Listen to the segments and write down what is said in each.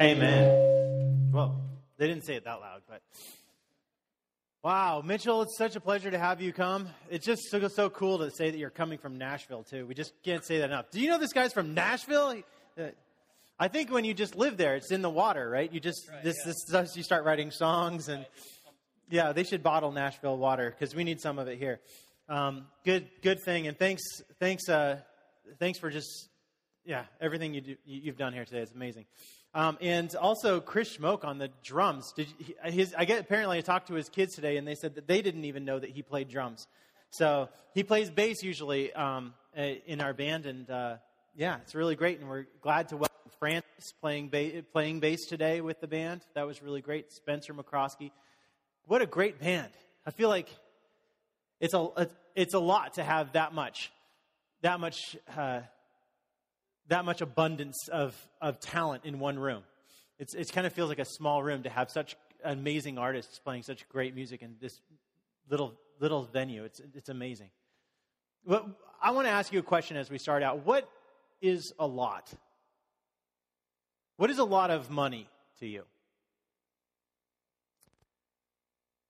Amen. Well, they didn't say it that loud, but wow, Mitchell, it's such a pleasure to have you come. It's just so, so cool to say that you're coming from Nashville too. We just can't say that enough. Do you know this guy's from Nashville? Uh, I think when you just live there, it's in the water, right? You just right, this yeah. this you start writing songs and yeah, they should bottle Nashville water because we need some of it here. Um, good good thing, and thanks thanks uh, thanks for just yeah everything you do, you've done here today. It's amazing. Um, and also Chris Schmoke on the drums. Did his, I get apparently I talked to his kids today, and they said that they didn't even know that he played drums. So he plays bass usually um, in our band, and uh, yeah, it's really great. And we're glad to welcome Francis playing ba- playing bass today with the band. That was really great. Spencer McCroskey, what a great band! I feel like it's a it's a lot to have that much that much. Uh, that much abundance of, of talent in one room. It's, it kind of feels like a small room to have such amazing artists playing such great music in this little, little venue. It's, it's amazing. But I want to ask you a question as we start out. What is a lot? What is a lot of money to you?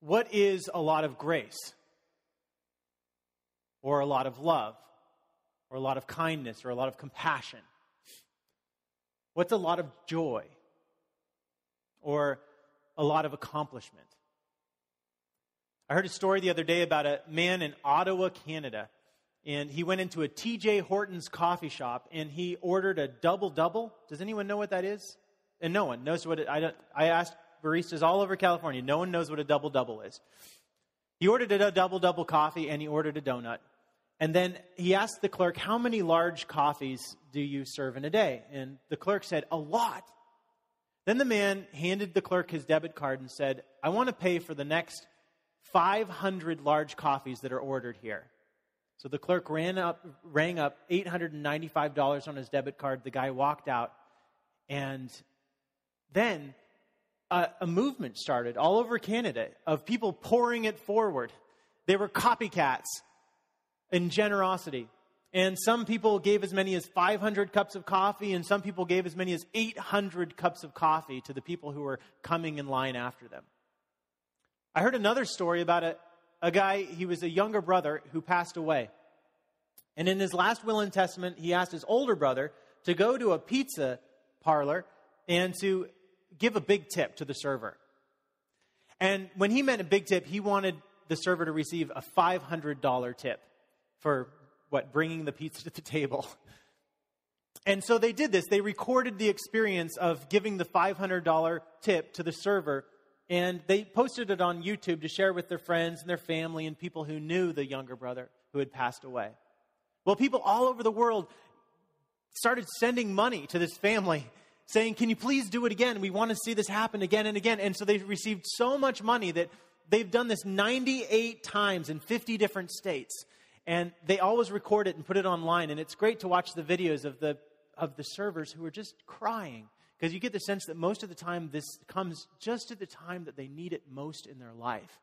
What is a lot of grace? Or a lot of love? Or a lot of kindness or a lot of compassion? What's a lot of joy or a lot of accomplishment? I heard a story the other day about a man in Ottawa, Canada, and he went into a Tim Horton's coffee shop and he ordered a double double. Does anyone know what that is? And no one knows what it, I, don't. I asked baristas all over California. No one knows what a double double is. He ordered a double double coffee and he ordered a donut. And then he asked the clerk, How many large coffees do you serve in a day? And the clerk said, A lot. Then the man handed the clerk his debit card and said, I want to pay for the next 500 large coffees that are ordered here. So the clerk ran up, rang up $895 on his debit card. The guy walked out. And then a, a movement started all over Canada of people pouring it forward. They were copycats in generosity. And some people gave as many as 500 cups of coffee, and some people gave as many as 800 cups of coffee to the people who were coming in line after them. I heard another story about a, a guy, he was a younger brother who passed away. And in his last will and testament, he asked his older brother to go to a pizza parlor and to give a big tip to the server. And when he meant a big tip, he wanted the server to receive a $500 tip for what bringing the pizza to the table. And so they did this. They recorded the experience of giving the $500 tip to the server and they posted it on YouTube to share with their friends and their family and people who knew the younger brother who had passed away. Well, people all over the world started sending money to this family saying, Can you please do it again? We want to see this happen again and again. And so they received so much money that they've done this 98 times in 50 different states. And they always record it and put it online. And it's great to watch the videos of the, of the servers who are just crying because you get the sense that most of the time this comes just at the time that they need it most in their life.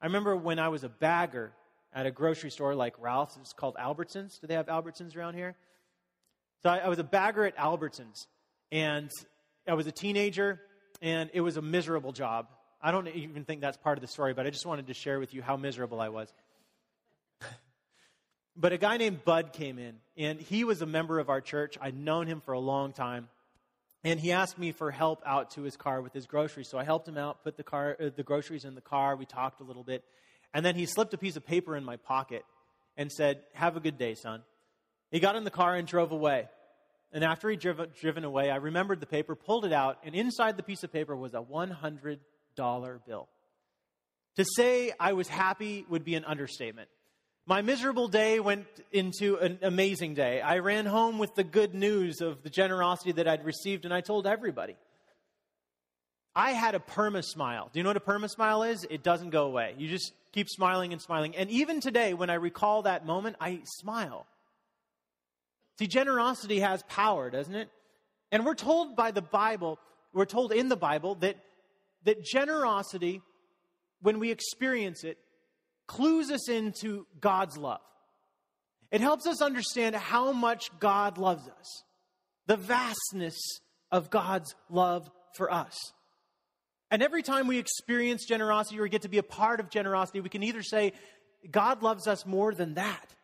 I remember when I was a bagger at a grocery store like Ralph's, it's called Albertsons. Do they have Albertsons around here? So I, I was a bagger at Albertsons, and I was a teenager, and it was a miserable job. I don't even think that's part of the story, but I just wanted to share with you how miserable I was. But a guy named Bud came in, and he was a member of our church. I'd known him for a long time. And he asked me for help out to his car with his groceries. So I helped him out, put the, car, uh, the groceries in the car. We talked a little bit. And then he slipped a piece of paper in my pocket and said, Have a good day, son. He got in the car and drove away. And after he'd driven, driven away, I remembered the paper, pulled it out, and inside the piece of paper was a $100 bill. To say I was happy would be an understatement. My miserable day went into an amazing day. I ran home with the good news of the generosity that I'd received, and I told everybody. I had a perma smile. Do you know what a perma smile is? It doesn't go away. You just keep smiling and smiling. And even today, when I recall that moment, I smile. See, generosity has power, doesn't it? And we're told by the Bible, we're told in the Bible that, that generosity, when we experience it, clues us into God's love. It helps us understand how much God loves us, the vastness of God's love for us. And every time we experience generosity or get to be a part of generosity, we can either say, God loves us more than that.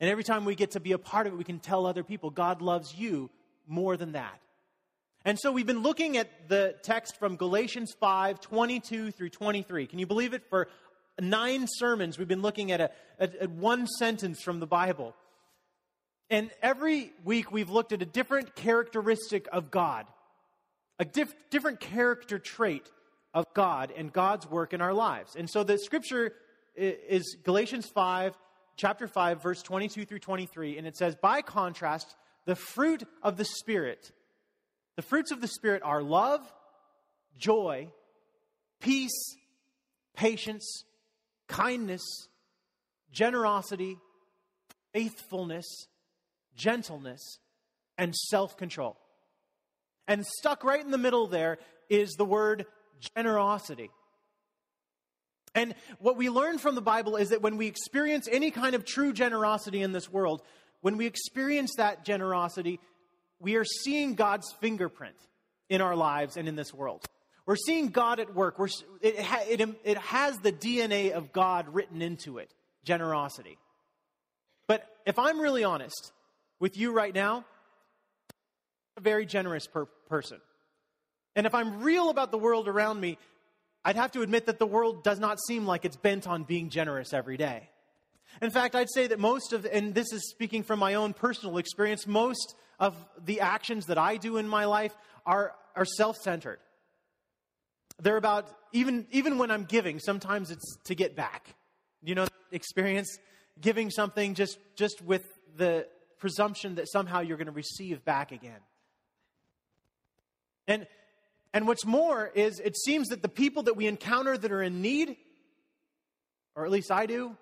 And every time we get to be a part of it, we can tell other people, God loves you more than that. And so we've been looking at the text from Galatians 5 22 through 23. Can you believe it? For nine sermons, we've been looking at, a, at, at one sentence from the Bible. And every week we've looked at a different characteristic of God, a diff- different character trait of God and God's work in our lives. And so the scripture is Galatians 5, chapter 5, verse 22 through 23. And it says, By contrast, the fruit of the Spirit, the fruits of the Spirit are love, joy, peace, patience, kindness, generosity, faithfulness gentleness, and self control. And stuck right in the middle there is the word generosity. And what we learn from the Bible is that when we experience any kind of true generosity in this world, when we experience that generosity, we are seeing God's fingerprint in our lives and in this world. We're seeing God at work. We're, it, it, it has the DNA of God written into it generosity. But if I'm really honest, with you right now, I'm a very generous per- person. And if I'm real about the world around me, I'd have to admit that the world does not seem like it's bent on being generous every day. In fact, I'd say that most of, and this is speaking from my own personal experience, most of the actions that I do in my life are, are self centered. They're about, even, even when I'm giving, sometimes it's to get back. You know, experience giving something just, just with the presumption that somehow you're going to receive back again. And, and what's more is it seems that the people that we encounter that are in need, or at least I do,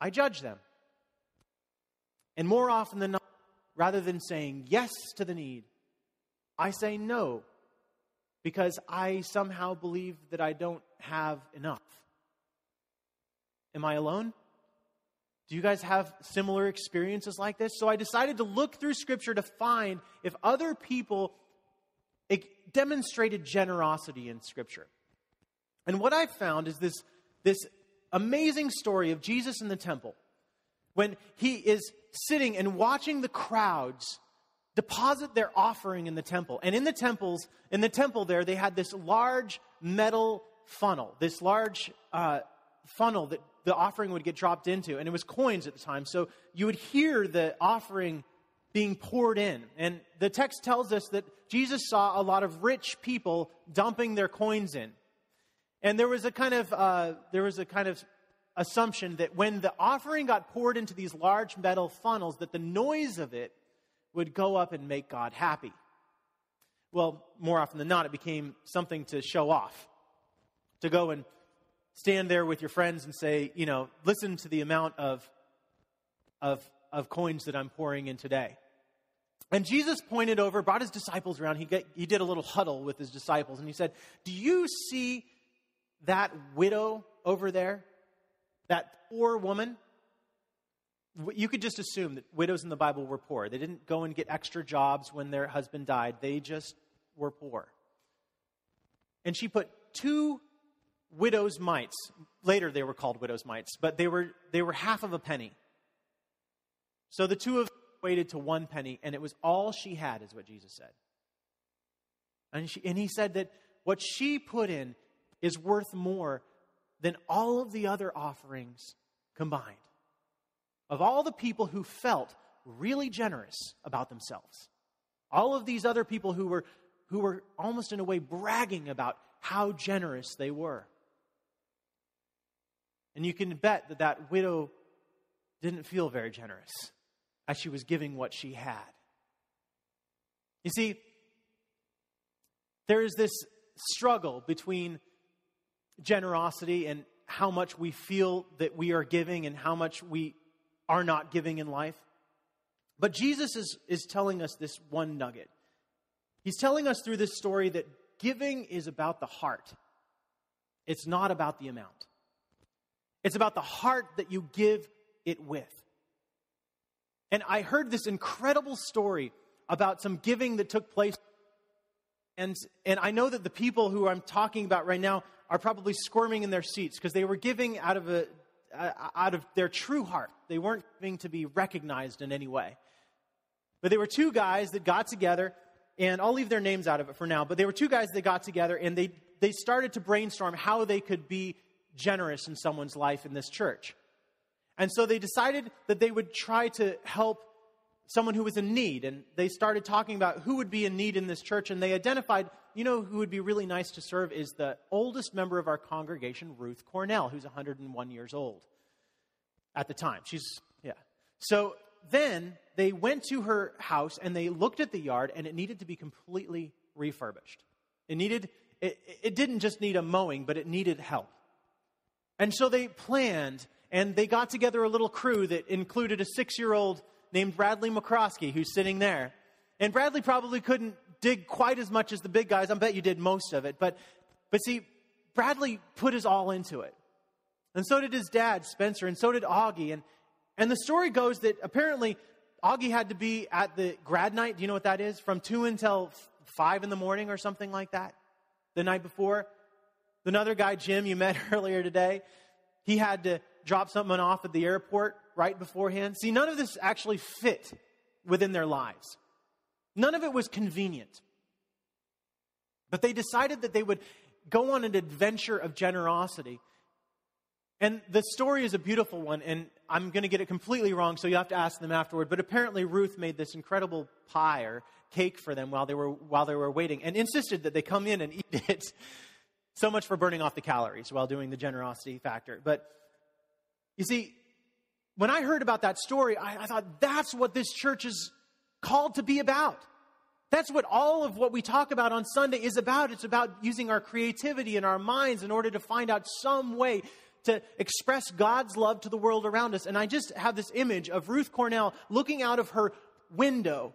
I judge them. And more often than not, rather than saying yes to the need, I say no because I somehow believe that I don't have enough. Am I alone? Do you guys have similar experiences like this? So I decided to look through Scripture to find if other people demonstrated generosity in Scripture. And what I found is this, this amazing story of Jesus in the temple when he is sitting and watching the crowds deposit their offering in the temple. And in the temples, in the temple there, they had this large metal funnel, this large uh, funnel that the offering would get dropped into, and it was coins at the time. So you would hear the offering being poured in. And the text tells us that Jesus saw a lot of rich people dumping their coins in. And there was a kind of uh, there was a kind of assumption that when the offering got poured into these large metal funnels, that the noise of it would go up and make God happy. Well, more often than not, it became something to show off, to go and stand there with your friends and say, you know, listen to the amount of, of, of coins that I'm pouring in today. And Jesus pointed over, brought his disciples around. He, get, he did a little huddle with his disciples, and he said, Do you see that widow over there? That poor woman? You could just assume that widows in the Bible were poor. They didn't go and get extra jobs when their husband died, they just were poor. And she put two widow's mites. Later they were called widow's mites, but they were, they were half of a penny. So the two of them equated to one penny, and it was all she had, is what Jesus said. And, she, and he said that what she put in is worth more than all of the other offerings combined. Of all the people who felt really generous about themselves, all of these other people who were, who were almost in a way bragging about how generous they were. And you can bet that that widow didn't feel very generous as she was giving what she had. You see, there is this struggle between generosity and how much we feel that we are giving and how much we are not giving in life. But Jesus is, is telling us this one nugget. He's telling us through this story that giving is about the heart, it's not about the amount. It's about the heart that you give it with. And I heard this incredible story about some giving that took place. And, and I know that the people who I'm talking about right now are probably squirming in their seats because they were giving out of, a, Uh, out of their true heart. They weren't giving to be recognized in any way. But they were two guys that got together, and I'll leave their names out of it for now, but they were two guys that got together and they, they started to brainstorm how they could be generous in someone's life in this church. And so they decided that they would try to help someone who was in need. And they started talking about who would be in need in this church. And they identified, you know, who would be really nice to serve is the oldest member of our congregation, Ruth Cornell, who's 101 years old at the time. She's, yeah. So then they went to her house and they looked at the yard and it needed to be completely refurbished. It needed, it, it didn't just need a mowing, but it needed help. And so they planned and they got together a little crew that included a six year old named Bradley McCroskey, who's sitting there. And Bradley probably couldn't dig quite as much as the big guys. I bet you did most of it. But, but see, Bradley put his all into it. And so did his dad, Spencer, and so did Augie. And, and the story goes that apparently Augie had to be at the grad night. Do you know what that is? From 2 until 5 in the morning or something like that the night before. Another guy, Jim, you met earlier today, he had to drop someone off at the airport right beforehand. See, none of this actually fit within their lives. None of it was convenient. But they decided that they would go on an adventure of generosity. And the story is a beautiful one, and I'm going to get it completely wrong, so you have to ask them afterward. But apparently, Ruth made this incredible pie or cake for them while they were, while they were waiting and insisted that they come in and eat it. so much for burning off the calories while doing the generosity factor. But you see, when I heard about that story, I, I, thought that's what this church is called to be about. That's what all of what we talk about on Sunday is about. It's about using our creativity and our minds in order to find out some way to express God's love to the world around us. And I just have this image of Ruth Cornell looking out of her window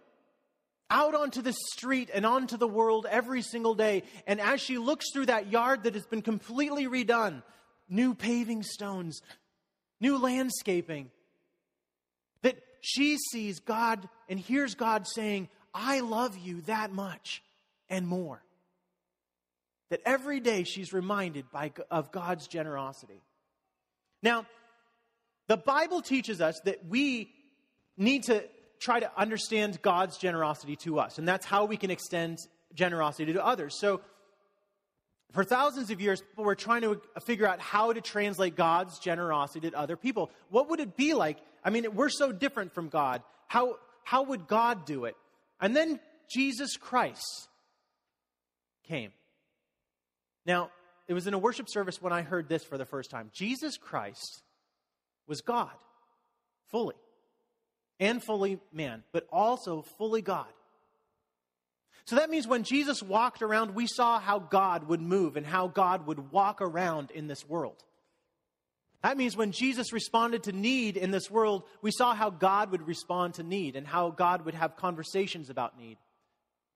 out onto the street and onto the world every single day. And as she looks through that yard that has been completely redone, new paving stones, new landscaping. She sees God and hears God saying, I love you that much and more. That every day she's reminded by, of God's generosity. Now, the Bible teaches us that we need to try to understand God's generosity to us, and that's how we can extend generosity to others. So, for thousands of years, people were trying to uh, figure out how to translate God's generosity to other people. What would it be like? I mean, we're so different from God. How, how would God do it? And then Jesus Christ came. Now, it was in a worship service when I heard this for the first time. Jesus Christ was God, fully, and fully man, but also fully God. So that means when Jesus walked around, we saw how God would move and how God would walk around in this world. That means when Jesus responded to need in this world, we saw how God would respond to need and how God would have conversations about need.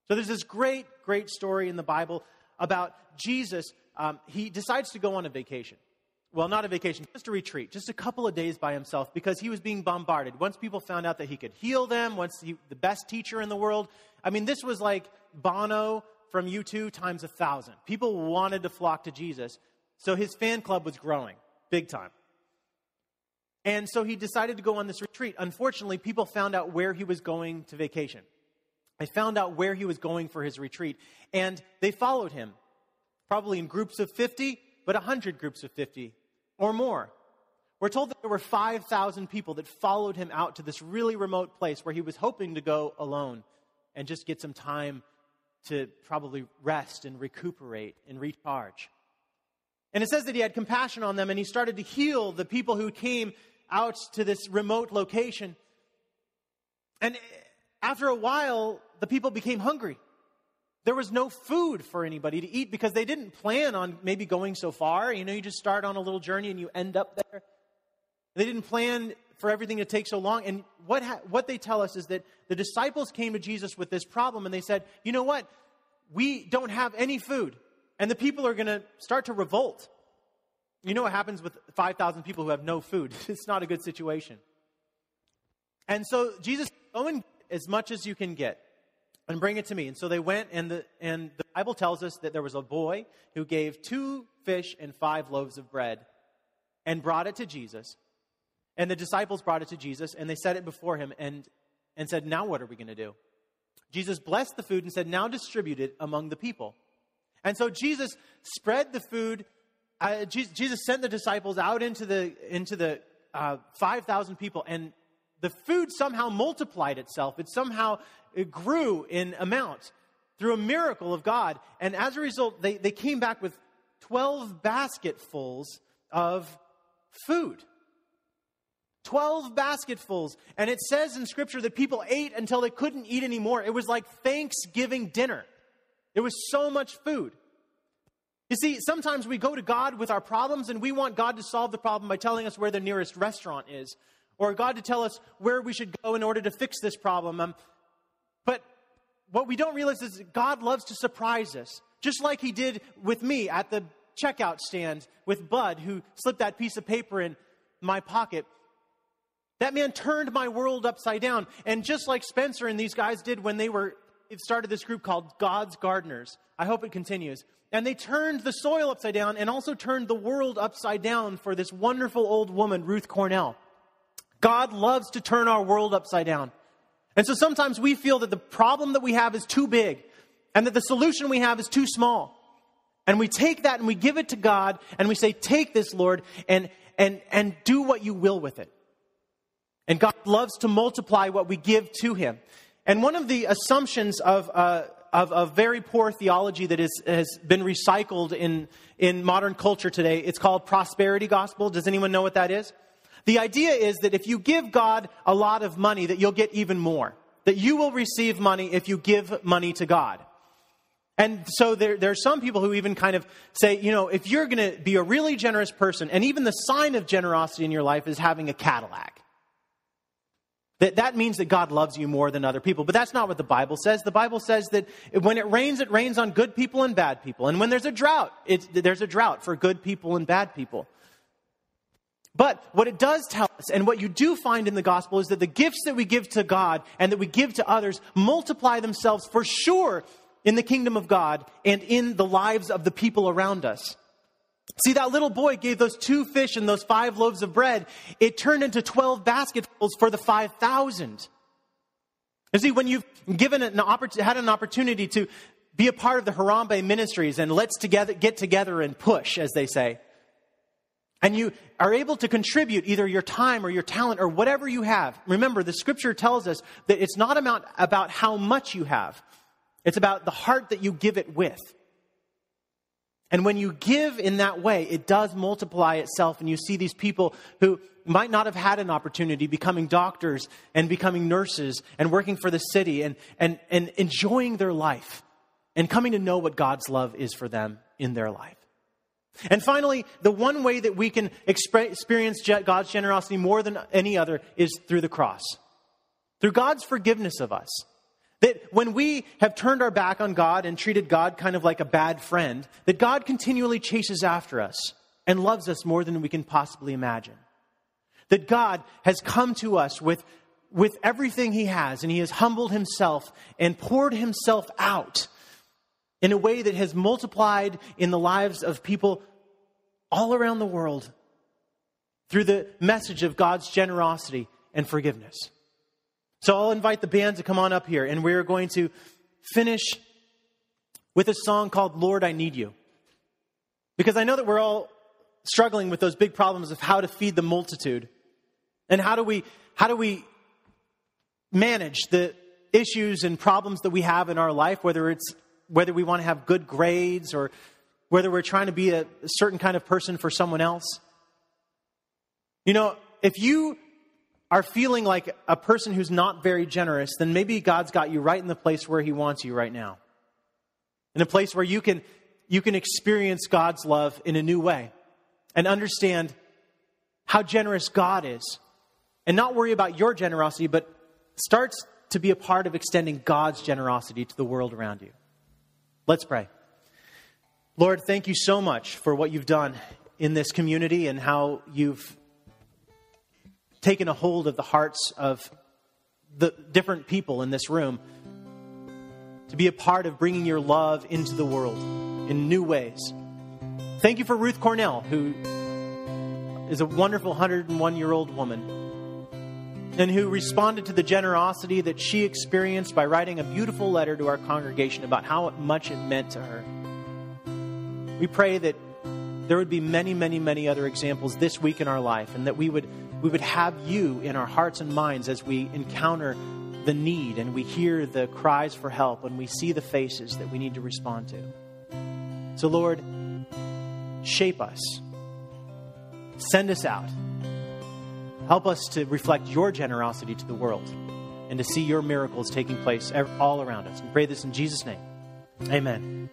So there's this great, great story in the Bible about Jesus. Um, he decides to go on a vacation. Well, not a vacation, just a retreat, just a couple of days by himself because he was being bombarded. Once people found out that he could heal them, once he, the best teacher in the world, I mean, this was like Bono from U2 times a thousand. People wanted to flock to Jesus. So his fan club was growing big time. And so he decided to go on this retreat. Unfortunately, people found out where he was going to vacation. They found out where he was going for his retreat. And they followed him, probably in groups of 50, but 100 groups of 50 or more. We're told that there were 5,000 people that followed him out to this really remote place where he was hoping to go alone and just get some time to probably rest and recuperate and recharge. And it says that he had compassion on them and he started to heal the people who came out to this remote location. And after a while, the people became hungry. There was no food for anybody to eat because they didn't plan on maybe going so far. You know, you just start on a little journey and you end up there. They didn't plan for everything to take so long. And what, ha- what they tell us is that the disciples came to Jesus with this problem and they said, you know what? We don't have any food. And the people are going to start to revolt. You know what happens with 5,000 people who have no food? It's not a good situation. And so Jesus, go and as much as you can get. And bring it to me. And so they went, and the, and the Bible tells us that there was a boy who gave two fish and five loaves of bread and brought it to Jesus. And the disciples brought it to Jesus, and they set it before him and, and said, Now what are we going to do? Jesus blessed the food and said, Now distribute it among the people. And so Jesus spread the food. Uh, Jesus sent the disciples out into the, into the uh, 5,000 people, and the food somehow multiplied itself. It somehow it grew in amount through a miracle of God. And as a result, they, they came back with 12 basketfuls of food. 12 basketfuls. And it says in Scripture that people ate until they couldn't eat anymore. It was like Thanksgiving dinner. It was so much food. You see, sometimes we go to God with our problems and we want God to solve the problem by telling us where the nearest restaurant is, or God to tell us where we should go in order to fix this problem. Um, but what we don't realize is God loves to surprise us, just like He did with me at the checkout stand with Bud, who slipped that piece of paper in my pocket. That man turned my world upside down. And just like Spencer and these guys did when they were started this group called God's Gardeners. I hope it continues. And they turned the soil upside down and also turned the world upside down for this wonderful old woman, Ruth Cornell. God loves to turn our world upside down. And so sometimes we feel that the problem that we have is too big and that the solution we have is too small. And we take that and we give it to God and we say, Take this, Lord, and, and, and do what you will with it. And God loves to multiply what we give to Him. And one of the assumptions of, uh, of, of very poor theology that is, has been recycled in, in modern culture today, it's called prosperity gospel. Does anyone know what that is? The idea is that if you give God a lot of money, that you'll get even more. That you will receive money if you give money to God. And so there, there are some people who even kind of say, you know, if you're going to be a really generous person, and even the sign of generosity in your life is having a Cadillac. That, that means that God loves you more than other people. But that's not what the Bible says. The Bible says that when it rains, it rains on good people and bad people. And when there's a drought, there's a drought for good people and bad people. But what it does tell us, and what you do find in the gospel, is that the gifts that we give to God and that we give to others multiply themselves for sure in the kingdom of God and in the lives of the people around us. See, that little boy gave those two fish and those five loaves of bread. It turned into 12 basketfuls for the 5,000. You see, when you've given an oppor- had an opportunity to be a part of the Harambe ministries and let's together, get together and push, as they say, and you are able to contribute either your time or your talent or whatever you have. Remember, the scripture tells us that it's not about, about how much you have. It's about the heart that you give it with. And when you give in that way, it does multiply itself, and you see these people who might not have had an opportunity becoming doctors and becoming nurses and working for the city and, and, and enjoying their life and coming to know what God's love is for them in their life. And finally, the one way that we can experience God's generosity more than any other is through the cross, through God's forgiveness of us. That when we have turned our back on God and treated God kind of like a bad friend, that God continually chases after us and loves us more than we can possibly imagine. That God has come to us with, with everything He has, and He has humbled Himself and poured Himself out in a way that has multiplied in the lives of people all around the world through the message of God's generosity and forgiveness. So I'll invite the band to come on up here, and we're going to finish with a song called Lord, I Need You. Because I know that we're all struggling with those big problems of how to feed the multitude. And how do we, how do we manage the issues and problems that we have in our life, whether it's whether we want to have good grades or whether we're trying to be a, certain kind of person for someone else. You know, if you are feeling like a person who's not very generous, then maybe God's got you right in the place where He wants you right now. In a place where you can, you can experience God's love in a new way and understand how generous God is. And not worry about your generosity, but starts to be a part of extending God's generosity to the world around you. Let's pray. Lord, thank you so much for what you've done in this community and how you've taken a hold of the hearts of the different people in this room. to be a part of bringing your love into the world in new ways. Thank you for Ruth Cornell, who is a wonderful 101 year old woman and who responded to the generosity that she experienced by writing a beautiful letter to our congregation about how much it meant to her. We pray that there would be many, many, many other examples this week in our life, and that we would, we would have you in our hearts and minds as we encounter the need and we hear the cries for help and we see the faces that we need to respond to. So, Lord, shape us, send us out, help us to reflect your generosity to the world and to see your miracles taking place all around us. We pray this in Jesus' name. Amen.